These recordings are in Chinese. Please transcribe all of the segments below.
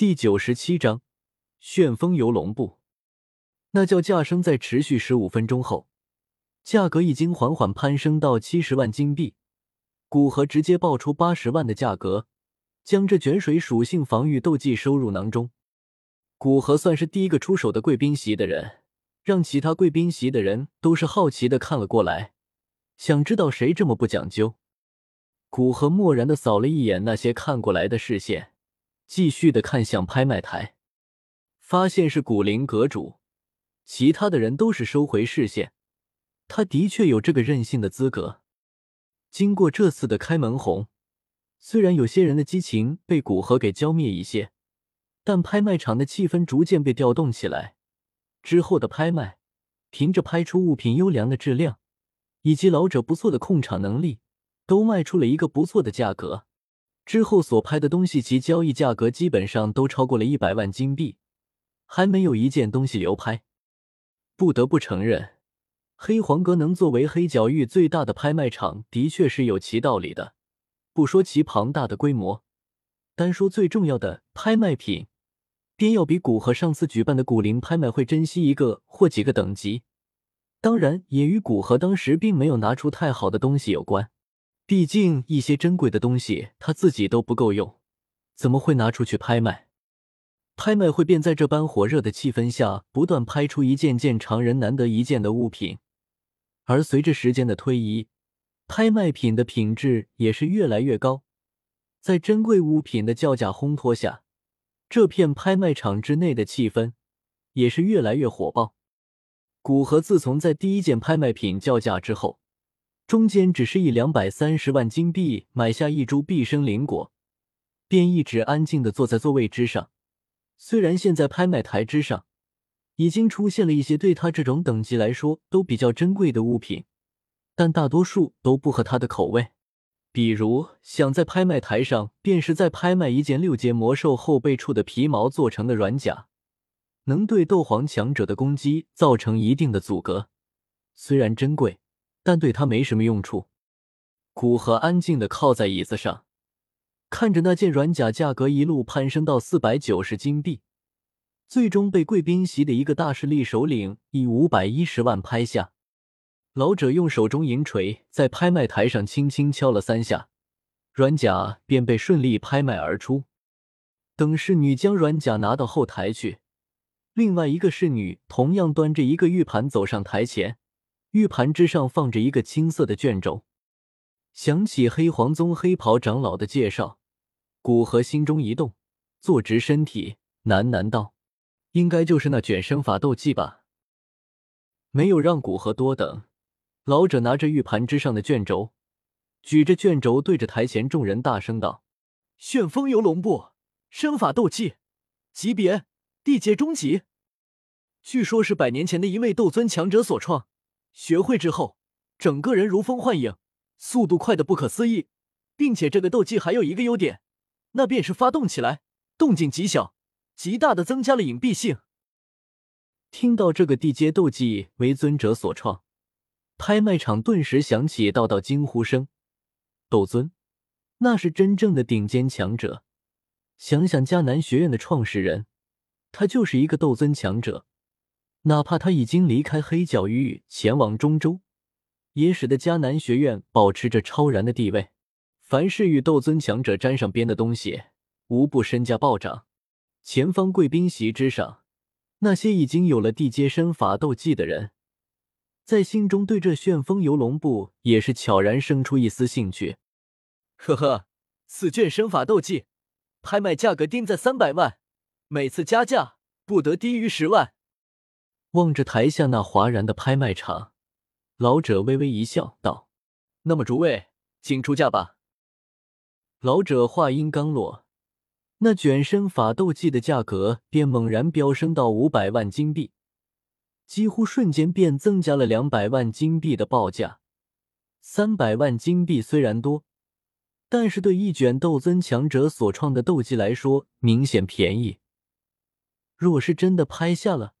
第九十七章旋风游龙步。那叫价声在持续十五分钟后，价格已经缓缓攀升到七十万金币。古河直接爆出八十万的价格，将这卷水属性防御斗技收入囊中。古河算是第一个出手的贵宾席的人，让其他贵宾席的人都是好奇的看了过来，想知道谁这么不讲究。古河漠然的扫了一眼那些看过来的视线，继续的看向拍卖台，发现是古灵阁主，其他的人都是收回视线。他的确有这个任性的资格。经过这次的开门红，虽然有些人的激情被古河给浇灭一些，但拍卖场的气氛逐渐被调动起来。之后的拍卖，凭着拍出物品优良的质量，以及老者不错的控场能力，都卖出了一个不错的价格。之后所拍的东西，其交易价格基本上都超过了一百万金币，还没有一件东西流拍。不得不承认。黑黄阁能作为黑角域最大的拍卖场，的确是有其道理的。不说其庞大的规模，单说最重要的拍卖品，便要比古河上次举办的古灵拍卖会珍惜一个或几个等级。当然，也与古河当时并没有拿出太好的东西有关。毕竟一些珍贵的东西他自己都不够用，怎么会拿出去拍卖？拍卖会便在这般火热的气氛下，不断拍出一件件常人难得一见的物品。而随着时间的推移，拍卖品的品质也是越来越高。在珍贵物品的叫价烘托下，这片拍卖场之内的气氛也是越来越火爆。古河自从在第一件拍卖品叫价之后，中间只是以两百三十万金币买下一株毕生灵果，便一直安静的坐在座位之上。虽然现在拍卖台之上，已经出现了一些对他这种等级来说都比较珍贵的物品，但大多数都不合他的口味。比如，想在拍卖台上，便是在拍卖一件六阶魔兽后背处的皮毛做成的软甲，能对斗皇强者的攻击造成一定的阻隔。虽然珍贵，但对他没什么用处。古河安静的靠在椅子上，看着那件软甲价格一路攀升到四百九十金币。最终被贵宾席的一个大势力首领以五百一十万拍下。老者用手中银锤在拍卖台上轻轻敲了三下，软甲便被顺利拍卖而出。等侍女将软甲拿到后台去，另外一个侍女同样端着一个玉盘走上台前，玉盘之上放着一个青色的卷轴。想起黑黄宗黑袍长老的介绍，古河心中一动，坐直身体，喃喃道。应该就是那卷生法斗技吧。没有让古河多等，老者拿着玉盘之上的卷轴，举着卷轴对着台前众人大声道：“旋风游龙步，身法斗技，级别地阶中级。据说是百年前的一位斗尊强者所创，学会之后，整个人如风幻影，速度快的不可思议，并且这个斗技还有一个优点，那便是发动起来动静极小。”极大的增加了隐蔽性。听到这个地阶斗技为尊者所创，拍卖场顿时响起道道惊呼声。斗尊，那是真正的顶尖强者。想想迦南学院的创始人，他就是一个斗尊强者。哪怕他已经离开黑角域，前往中州，也使得迦南学院保持着超然的地位。凡是与斗尊强者沾上边的东西，无不身价暴涨。前方贵宾席之上，那些已经有了地阶身法斗技的人，在心中对这旋风游龙步也是悄然生出一丝兴趣。呵呵，此卷身法斗技，拍卖价格定在三百万，每次加价不得低于十万。望着台下那哗然的拍卖场，老者微微一笑，道：“那么诸位，请出价吧。”老者话音刚落。那卷身法斗技的价格便猛然飙升到五百万金币，几乎瞬间便增加了两百万金币的报价。三百万金币虽然多，但是对一卷斗尊强者所创的斗技来说，明显便宜。若是真的拍下了，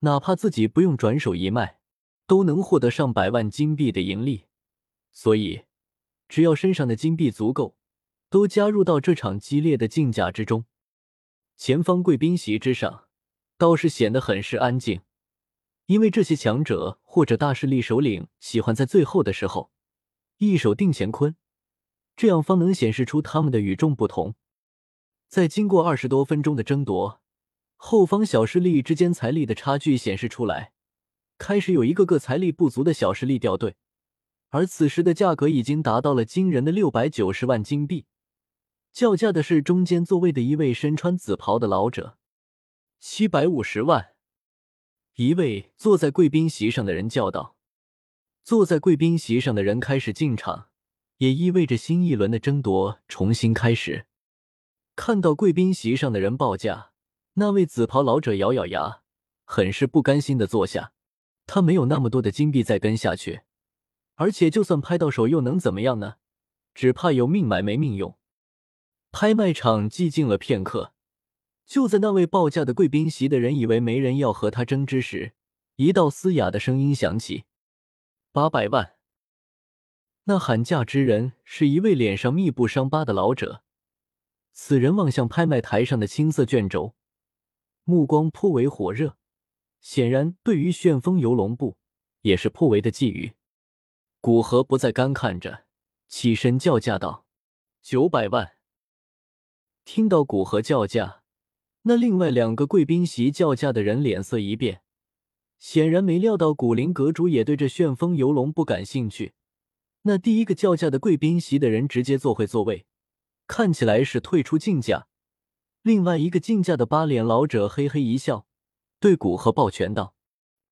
哪怕自己不用转手一卖，都能获得上百万金币的盈利。所以，只要身上的金币足够。都加入到这场激烈的竞价之中。前方贵宾席之上倒是显得很是安静，因为这些强者或者大势力首领喜欢在最后的时候一手定乾坤，这样方能显示出他们的与众不同。在经过二十多分钟的争夺，后方小势力之间财力的差距显示出来，开始有一个个财力不足的小势力掉队，而此时的价格已经达到了惊人的六百九十万金币。叫价的是中间座位的一位身穿紫袍的老者，七百五十万。一位坐在贵宾席上的人叫道：“坐在贵宾席上的人开始进场，也意味着新一轮的争夺重新开始。”看到贵宾席上的人报价，那位紫袍老者咬咬牙，很是不甘心的坐下。他没有那么多的金币再跟下去，而且就算拍到手又能怎么样呢？只怕有命买没命用。拍卖场寂静了片刻，就在那位报价的贵宾席的人以为没人要和他争之时，一道嘶哑的声音响起：“八百万。”那喊价之人是一位脸上密布伤疤的老者。此人望向拍卖台上的青色卷轴，目光颇为火热，显然对于旋风游龙部也是颇为的觊觎。古河不再干看着，起身叫价道：“九百万。”听到古河叫价，那另外两个贵宾席叫价的人脸色一变，显然没料到古灵阁主也对这旋风游龙不感兴趣。那第一个叫价的贵宾席的人直接坐回座位，看起来是退出竞价。另外一个竞价的八脸老者嘿嘿一笑，对古河抱拳道：“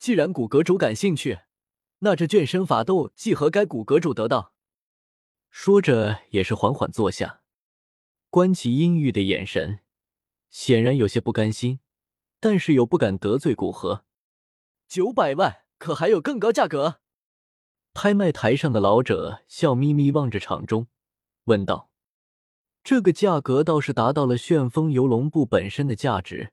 既然古阁主感兴趣，那这卷身法斗既和该古阁主得到。”说着也是缓缓坐下。观其阴郁的眼神，显然有些不甘心，但是又不敢得罪古河。九百万，可还有更高价格？拍卖台上的老者笑眯眯望着场中，问道：“这个价格倒是达到了旋风游龙部本身的价值。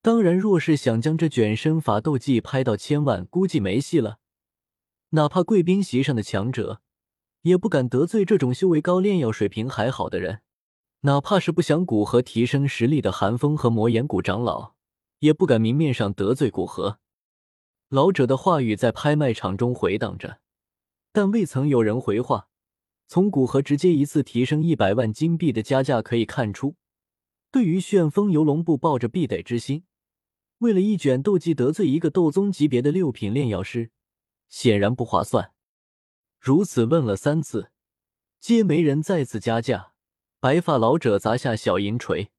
当然，若是想将这卷身法斗技拍到千万，估计没戏了。哪怕贵宾席上的强者，也不敢得罪这种修为高、炼药水平还好的人。”哪怕是不想古河提升实力的寒风和魔岩谷长老，也不敢明面上得罪古河。老者的话语在拍卖场中回荡着，但未曾有人回话。从古河直接一次提升一百万金币的加价可以看出，对于旋风游龙部抱着必得之心。为了一卷斗技得罪一个斗宗级别的六品炼药师，显然不划算。如此问了三次，皆没人再次加价。白发老者砸下小银锤。